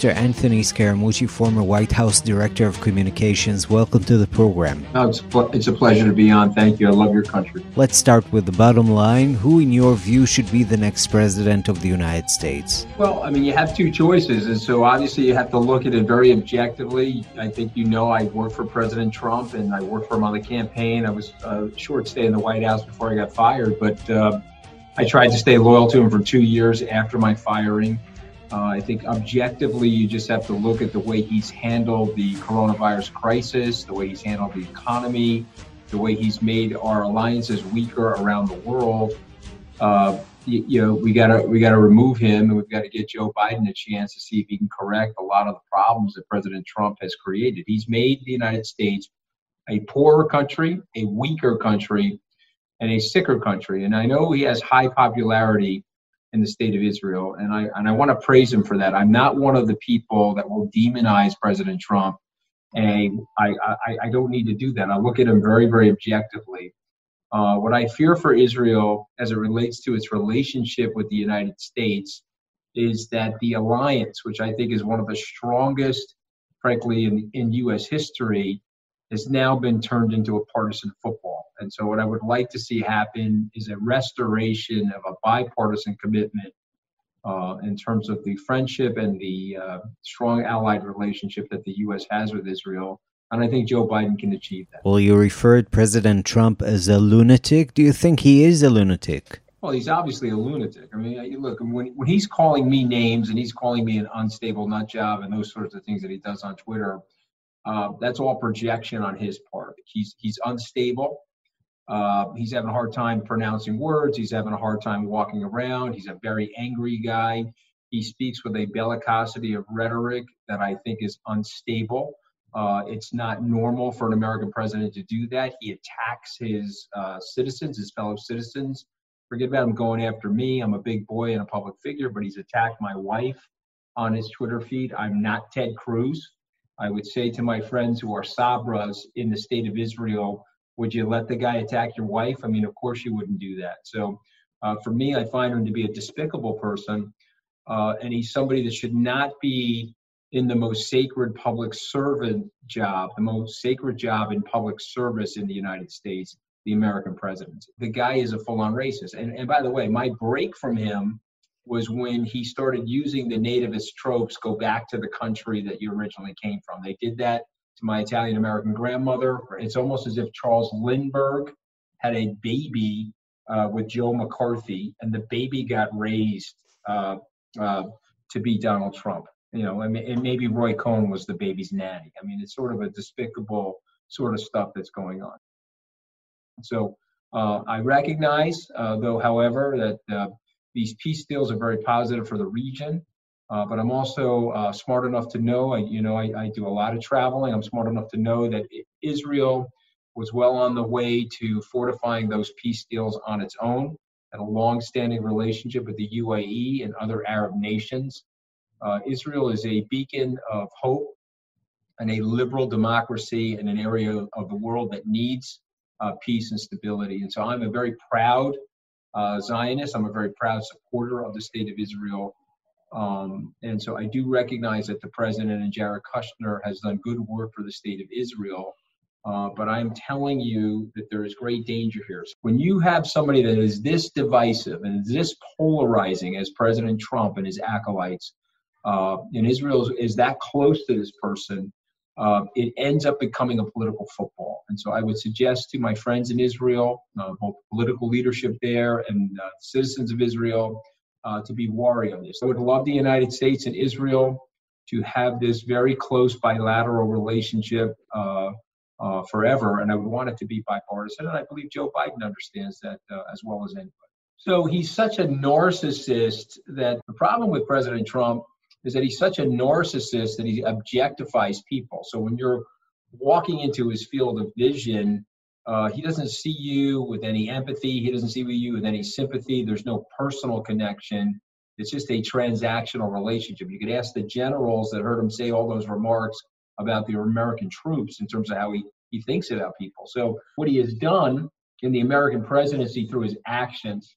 Mr. Anthony Scaramucci, former White House Director of Communications. Welcome to the program. Oh, it's, it's a pleasure to be on. Thank you. I love your country. Let's start with the bottom line. Who, in your view, should be the next president of the United States? Well, I mean, you have two choices. And so obviously you have to look at it very objectively. I think you know I worked for President Trump and I worked for him on the campaign. I was a short stay in the White House before I got fired, but uh, I tried to stay loyal to him for two years after my firing. Uh, I think objectively, you just have to look at the way he's handled the coronavirus crisis, the way he's handled the economy, the way he's made our alliances weaker around the world. Uh, you, you, know, we gotta we gotta remove him, and we've got to get Joe Biden a chance to see if he can correct a lot of the problems that President Trump has created. He's made the United States a poorer country, a weaker country, and a sicker country. And I know he has high popularity in the state of Israel, and I and I want to praise him for that. I'm not one of the people that will demonize President Trump, and I I, I don't need to do that. I look at him very very objectively. Uh, what I fear for Israel as it relates to its relationship with the United States is that the alliance, which I think is one of the strongest, frankly, in, in U.S. history, has now been turned into a partisan football. And so, what I would like to see happen is a restoration of a bipartisan commitment uh, in terms of the friendship and the uh, strong allied relationship that the U.S. has with Israel. And I think Joe Biden can achieve that. Well, you referred President Trump as a lunatic. Do you think he is a lunatic? Well, he's obviously a lunatic. I mean, look, when, when he's calling me names and he's calling me an unstable nut job and those sorts of things that he does on Twitter, uh, that's all projection on his part. He's he's unstable. Uh, he's having a hard time pronouncing words. He's having a hard time walking around. He's a very angry guy. He speaks with a bellicosity of rhetoric that I think is unstable. Uh, it's not normal for an American president to do that. He attacks his uh, citizens, his fellow citizens. Forget about him going after me. I'm a big boy and a public figure, but he's attacked my wife on his Twitter feed. I'm not Ted Cruz. I would say to my friends who are Sabras in the state of Israel, would you let the guy attack your wife? I mean, of course you wouldn't do that. So uh, for me, I find him to be a despicable person. Uh, and he's somebody that should not be in the most sacred public servant job, the most sacred job in public service in the United States, the American presidency. The guy is a full on racist. And, and by the way, my break from him was when he started using the nativist tropes go back to the country that you originally came from. They did that to my Italian American grandmother. It's almost as if Charles Lindbergh had a baby uh, with Joe McCarthy, and the baby got raised uh, uh, to be Donald Trump. You know, and, maybe Roy Cohn was the baby's nanny. I mean, it's sort of a despicable sort of stuff that's going on. So uh, I recognize, uh, though, however, that uh, these peace deals are very positive for the region. Uh, but I'm also uh, smart enough to know, I, you know, I, I, do a lot of traveling. I'm smart enough to know that Israel was well on the way to fortifying those peace deals on its own, and a long-standing relationship with the UAE and other Arab nations. Uh, Israel is a beacon of hope and a liberal democracy in an area of the world that needs uh, peace and stability. And so I'm a very proud uh, Zionist. I'm a very proud supporter of the state of Israel. Um, and so I do recognize that the president and Jared Kushner has done good work for the state of Israel. Uh, but I'm telling you that there is great danger here. So when you have somebody that is this divisive and this polarizing as President Trump and his acolytes, uh, and Israel is, is that close to this person, uh, it ends up becoming a political football. And so I would suggest to my friends in Israel, uh, both political leadership there and uh, citizens of Israel, uh, to be wary of this. I would love the United States and Israel to have this very close bilateral relationship uh, uh, forever, and I would want it to be bipartisan. And I believe Joe Biden understands that as well as anybody. So he's such a narcissist that the problem with President Trump is that he's such a narcissist that he objectifies people. So when you're walking into his field of vision, uh, he doesn't see you with any empathy. He doesn't see you with any sympathy. There's no personal connection. It's just a transactional relationship. You could ask the generals that heard him say all those remarks about the American troops in terms of how he, he thinks about people. So what he has done in the American presidency through his actions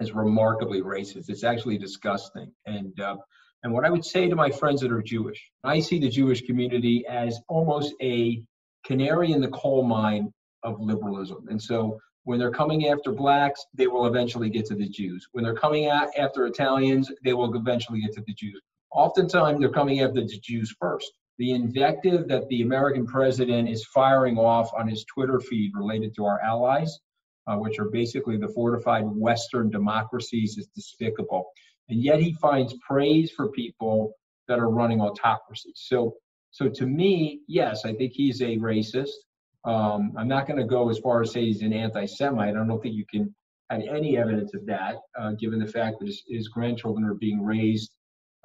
is remarkably racist. It's actually disgusting. And uh, And what I would say to my friends that are Jewish, I see the Jewish community as almost a canary in the coal mine of liberalism. And so when they're coming after blacks, they will eventually get to the Jews. When they're coming after Italians, they will eventually get to the Jews. Oftentimes, they're coming after the Jews first. The invective that the American president is firing off on his Twitter feed related to our allies, uh, which are basically the fortified Western democracies, is despicable. And yet he finds praise for people that are running autocracies. So, so to me, yes, I think he's a racist. Um, I'm not going to go as far as say he's an anti-Semite. I don't think you can have any evidence of that, uh, given the fact that his, his, grandchildren are being raised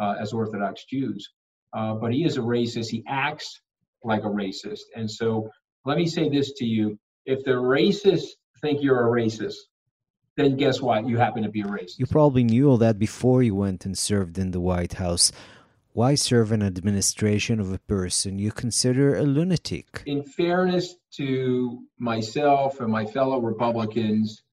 uh, as Orthodox Jews. Uh, but he is a racist. He acts like a racist. And so let me say this to you: if the racists think you're a racist, then guess what? You happen to be a racist. You probably knew all that before you went and served in the White House. Why serve an administration of a person you consider a lunatic? In fairness to myself and my fellow Republicans,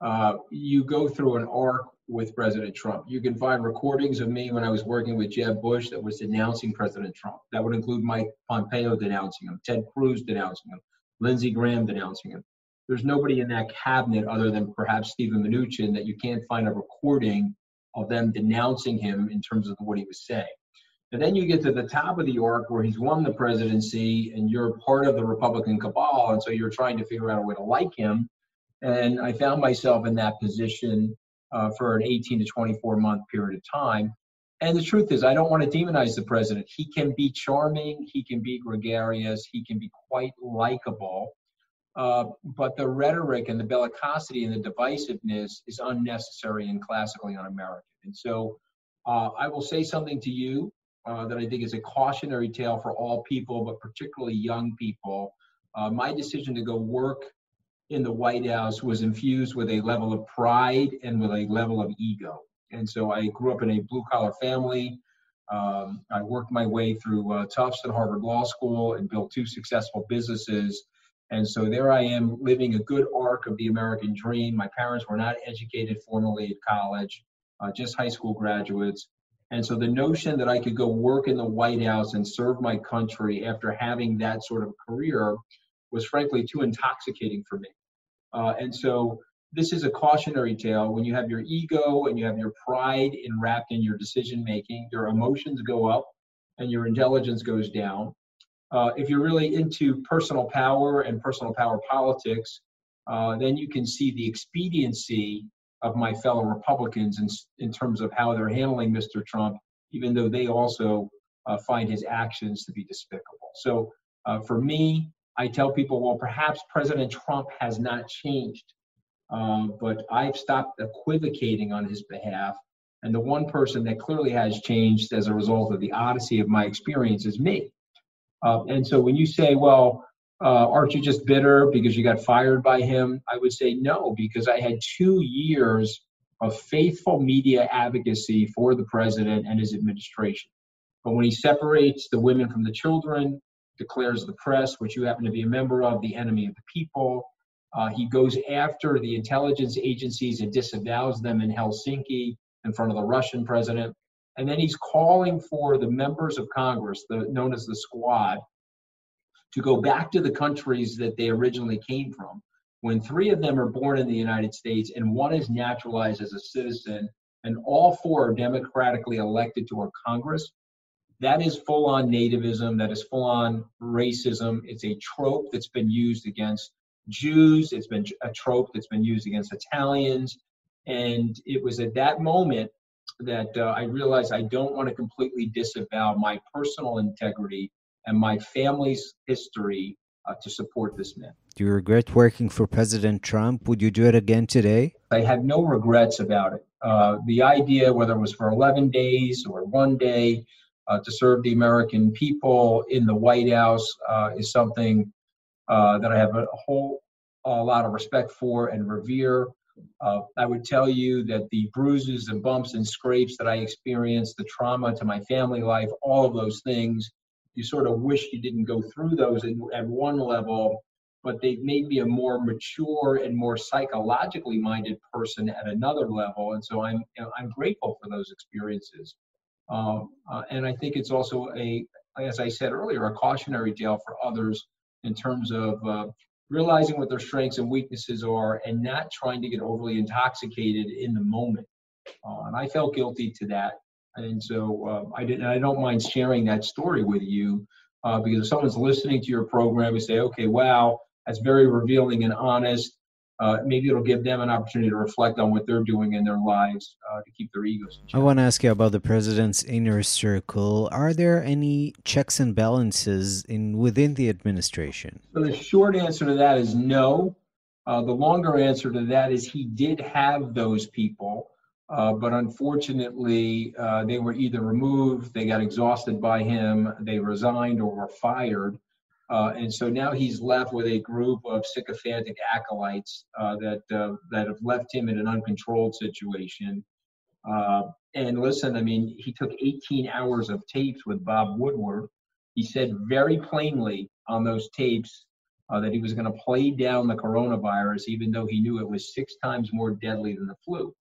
uh, you go through an arc with President Trump. You can find recordings of me when I was working with Jeb Bush that was denouncing President Trump. That would include Mike Pompeo denouncing him, Ted Cruz denouncing him, Lindsey Graham denouncing him there's nobody in that cabinet other than perhaps Steven Mnuchin that you can't find a recording of them denouncing him in terms of what he was saying. And then you get to the top of the arc where he's won the presidency and you're part of the Republican cabal, and so you're trying to figure out a way to like him. And I found myself in that position uh, for an 18 to 24 month period of time. And the truth is, I don't want to demonize the president. He can be charming, he can be gregarious, he can be quite likable. Uh, but the rhetoric and the bellicosity and the divisiveness is unnecessary and classically un-American. And so uh, I will say something to you uh, that I think is a cautionary tale for all people, but particularly young people. Uh, my decision to go work in the White House was infused with a level of pride and with a level of ego. And so I grew up in a blue collar family. Um, I worked my way through uh, Tufts and Harvard Law School and built two successful businesses and so there I am living a good arc of the American dream. My parents were not educated formally at college, uh, just high school graduates. And so the notion that I could go work in the White House and serve my country after having that sort of career was frankly too intoxicating for me. Uh, and so this is a cautionary tale. When you have your ego and you have your pride enwrapped in your decision making, your emotions go up and your intelligence goes down. Uh, if you're really into personal power and personal power politics, uh, then you can see the expediency of my fellow Republicans in, in terms of how they're handling Mr. Trump, even though they also uh, find his actions to be despicable. So uh, for me, I tell people, well, perhaps President Trump has not changed, uh, but I've stopped equivocating on his behalf. And the one person that clearly has changed as a result of the odyssey of my experience is me. Uh, and so when you say, well, uh, aren't you just bitter because you got fired by him? I would say no, because I had two years of faithful media advocacy for the president and his administration. But when he separates the women from the children, declares the press, which you happen to be a member of, the enemy of the people, uh, he goes after the intelligence agencies and disavows them in Helsinki in front of the Russian president. And then he's calling for the members of Congress, the, known as the squad, to go back to the countries that they originally came from. When three of them are born in the United States and one is naturalized as a citizen, and all four are democratically elected to our Congress, that is full on nativism, that is full on racism. It's a trope that's been used against Jews, it's been a trope that's been used against Italians. And it was at that moment that uh, I realize I don't want to completely disavow my personal integrity and my family's history uh, to support this man. Do you regret working for President Trump? Would you do it again today? I had no regrets about it. Uh, the idea, whether it was for 11 days or one day, uh, to serve the American people in the White House uh, is something uh, that I have a whole a lot of respect for and revere. Uh, I would tell you that the bruises and bumps and scrapes that I experienced, the trauma to my family life, all of those things, you sort of wish you didn't go through those at one level, but they've made me a more mature and more psychologically minded person at another level. And so I'm, I'm grateful for those experiences. Um, uh, and I think it's also a, as I said earlier, a cautionary tale for others in terms of uh, realizing what their strengths and weaknesses are and not trying to get overly intoxicated in the moment. Uh, and I felt guilty to that. And so uh, I didn't, I don't mind sharing that story with you uh, because if someone's listening to your program and say, okay, wow, that's very revealing and honest uh, maybe it'll give them an opportunity to reflect on what they're doing in their lives uh, to keep their egos in check. I want to ask you about the president's inner circle. Are there any checks and balances in within the administration? So the short answer to that is no. Uh, the longer answer to that is he did have those people, uh, but unfortunately, uh, they were either removed, they got exhausted by him, they resigned, or were fired. Uh, and so now he's left with a group of sycophantic acolytes uh, that uh, that have left him in an uncontrolled situation. Uh, and listen, I mean, he took 18 hours of tapes with Bob Woodward. He said very plainly on those tapes uh, that he was going to play down the coronavirus, even though he knew it was six times more deadly than the flu.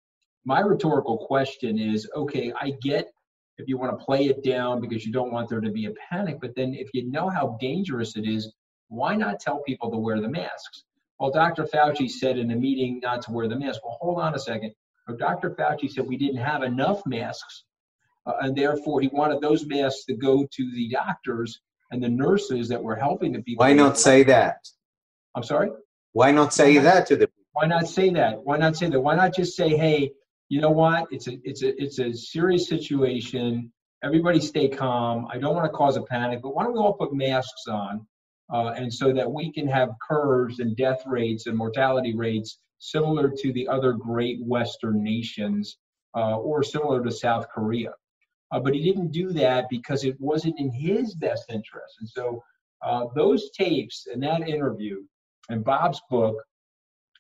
My rhetorical question is: Okay, I get if you want to play it down because you don't want there to be a panic. But then if you know how dangerous it is, why not tell people to wear the masks? Well, Dr. Fauci said in a meeting not to wear the mask. Well, hold on a second. Dr. Fauci said we didn't have enough masks, uh, and therefore he wanted those masks to go to the doctors and the nurses that were helping the people. Why not say that? I'm sorry? Why not say that to the Why not say that? Why not say that? Why not just say, hey, you know what? It's a it's a it's a serious situation. Everybody stay calm. I don't want to cause a panic, but why don't we all put masks on, uh, and so that we can have curves and death rates and mortality rates similar to the other great Western nations, uh, or similar to South Korea. Uh, but he didn't do that because it wasn't in his best interest. And so uh, those tapes and that interview and Bob's book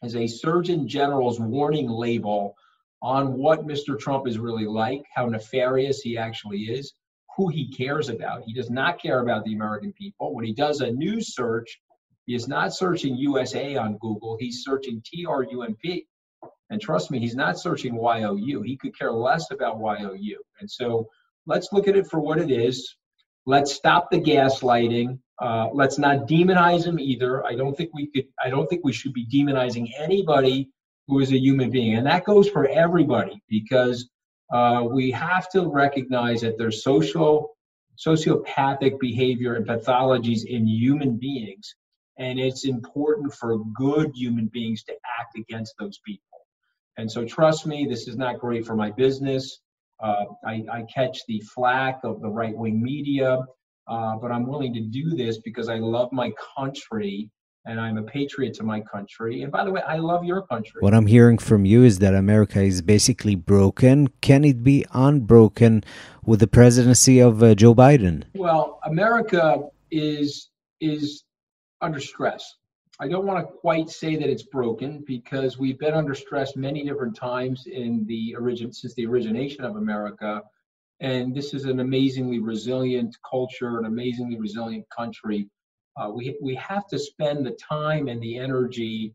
is a Surgeon General's warning label on what Mr. Trump is really like, how nefarious he actually is, who he cares about. He does not care about the American people. When he does a news search, he is not searching USA on Google, he's searching TRUMP. And trust me, he's not searching YOU. He could care less about YOU. And so let's look at it for what it is. Let's stop the gaslighting. Uh, let's not demonize him either. I don't think we could. I don't think we should be demonizing anybody who is a human being. And that goes for everybody because uh, we have to recognize that there's social, sociopathic behavior and pathologies in human beings. And it's important for good human beings to act against those people. And so, trust me, this is not great for my business. Uh, I, I, catch the flack of the right wing media, uh, but I'm willing to do this because I love my country and I'm a patriot to my country. And by the way, I love your country. What I'm hearing from you is that America is basically broken. Can it be unbroken with the presidency of uh, Joe Biden? Well, America is is under stress. I don't want to quite say that it's broken because we've been under stress many different times in the origin since the origination of America. And this is an amazingly resilient culture, an amazingly resilient country uh, we, we have to spend the time and the energy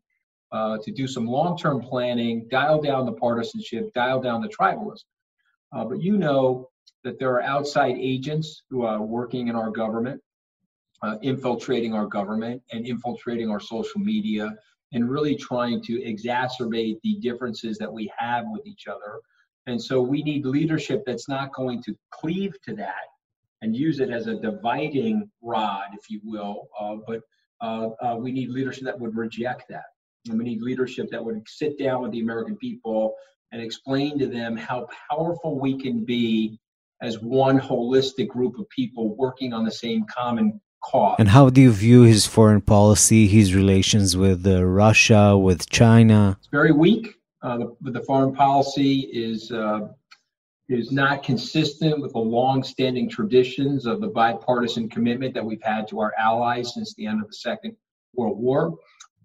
uh, to do some long-term planning, dial down the partisanship, dial down the tribalism. Uh, but you know that there are outside agents who are working in our government, uh, infiltrating our government and infiltrating our social media and really trying to exacerbate the differences that we have with each other. And so we need leadership that's not going to cleave to that, and use it as a dividing rod, if you will. Uh, but uh, uh, we need leadership that would reject that. And we need leadership that would sit down with the American people and explain to them how powerful we can be as one holistic group of people working on the same common cause. And how do you view his foreign policy, his relations with uh, Russia, with China? It's very weak. Uh, the, the, foreign policy is uh, is not consistent with the long-standing traditions of the bipartisan commitment that we've had to our allies since the end of the Second World War.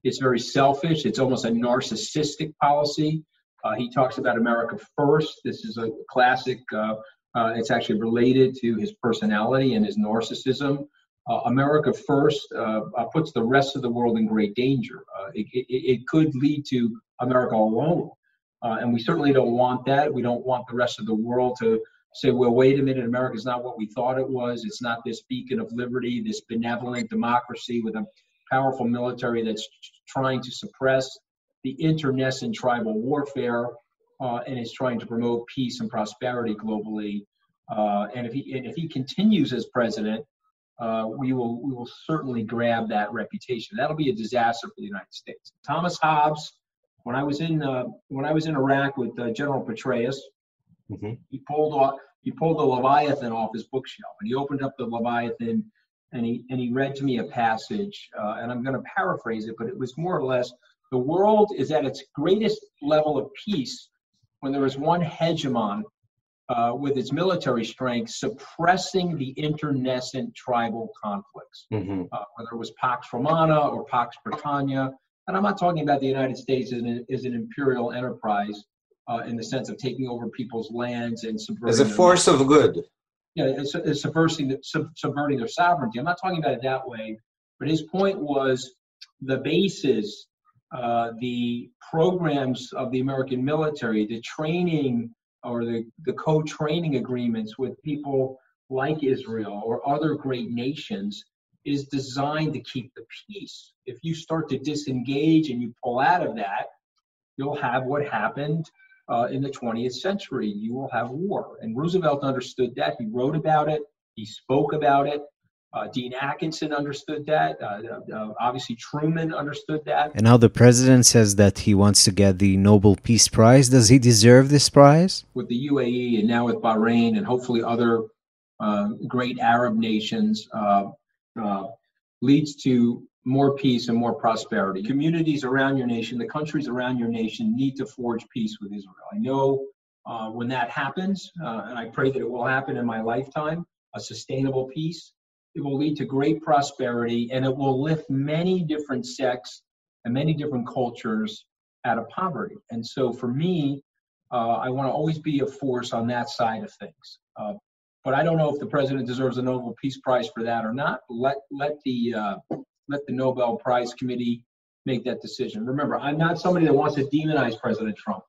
It's very selfish. It's almost a narcissistic policy. Uh, he talks about America first. This is a classic. Uh, uh, it's actually related to his personality and his narcissism. Uh, America first uh, uh, puts the rest of the world in great danger. It, it, it could lead to America alone uh, and we certainly don't want that. We don't want the rest of the world to say, well, wait a minute, America's not what we thought it was. It's not this beacon of liberty, this benevolent democracy with a powerful military that's trying to suppress the internecine tribal warfare uh, and is trying to promote peace and prosperity globally. Uh, and if he and if he continues as president, uh, we will we will certainly grab that reputation. That'll be a disaster for the United States. Thomas Hobbes, when I was in uh, when I was in Iraq with uh, General Petraeus, mm-hmm. he pulled off he pulled the Leviathan off his bookshelf and he opened up the Leviathan and he and he read to me a passage uh, and I'm going to paraphrase it, but it was more or less the world is at its greatest level of peace when there is one hegemon uh, with its military strength suppressing the internecine tribal conflicts, mm-hmm. uh, whether it was Pax Romana or Pax Britannia. And I'm not talking about the United States as an, as an imperial enterprise uh, in the sense of taking over people's lands and subverting. As a force of good. Yeah, it's, it's subversing, sub, subverting their sovereignty. I'm not talking about it that way, but his point was the bases, uh, the programs of the American military, the training or the, the co-training agreements with people like Israel or other great nations is designed to keep the peace. If you start to disengage and you pull out of that, you'll have what happened uh, in the 20th century. You will have war. And Roosevelt understood that. He wrote about it, he spoke about it. Uh, Dean Acheson understood that. Uh, uh, obviously, Truman understood that. And now the president says that he wants to get the Nobel Peace Prize. Does he deserve this prize? With the UAE and now with Bahrain and hopefully other uh, great Arab nations, uh, uh, leads to more peace and more prosperity. Communities around your nation, the countries around your nation need to forge peace with Israel. I know when that happens, and I pray that it will happen in my lifetime, a sustainable peace it will lead to great prosperity and it will lift many different sects and many different cultures out of poverty. And so for me, uh, I want to always be a force on that side of things. But I don't know if the president deserves a Nobel Peace Prize for that or not. Let let the uh, let the Nobel Prize Committee make that decision. Remember, I'm not somebody that wants to demonize President Trump,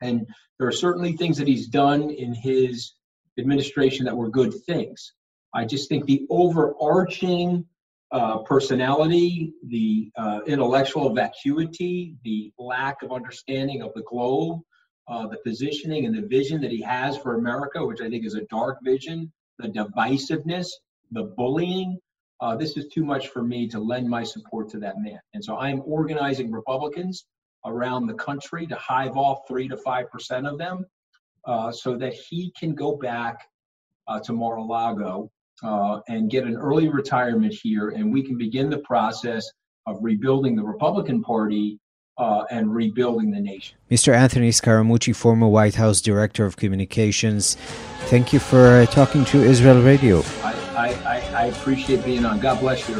and there are certainly things that he's done in his administration that were good things. I just think the overarching uh, personality, the uh, intellectual vacuity, the lack of understanding of the globe, uh, the positioning and the vision that he has for America, which I think is a dark vision, the divisiveness, the bullying. Uh, this is too much for me to lend my support to that man. And so I'm organizing Republicans around the country to hive off three to five percent of them uh, so that he can go back uh, to Mar-a-Lago uh, and get an early retirement here, and we can begin the process of rebuilding the Republican Party uh, and rebuilding the nation. Mr. Anthony Scaramucci, former White House Director of Communications, thank you for uh, talking to Israel Radio. I, I, I, appreciate being on. God bless you.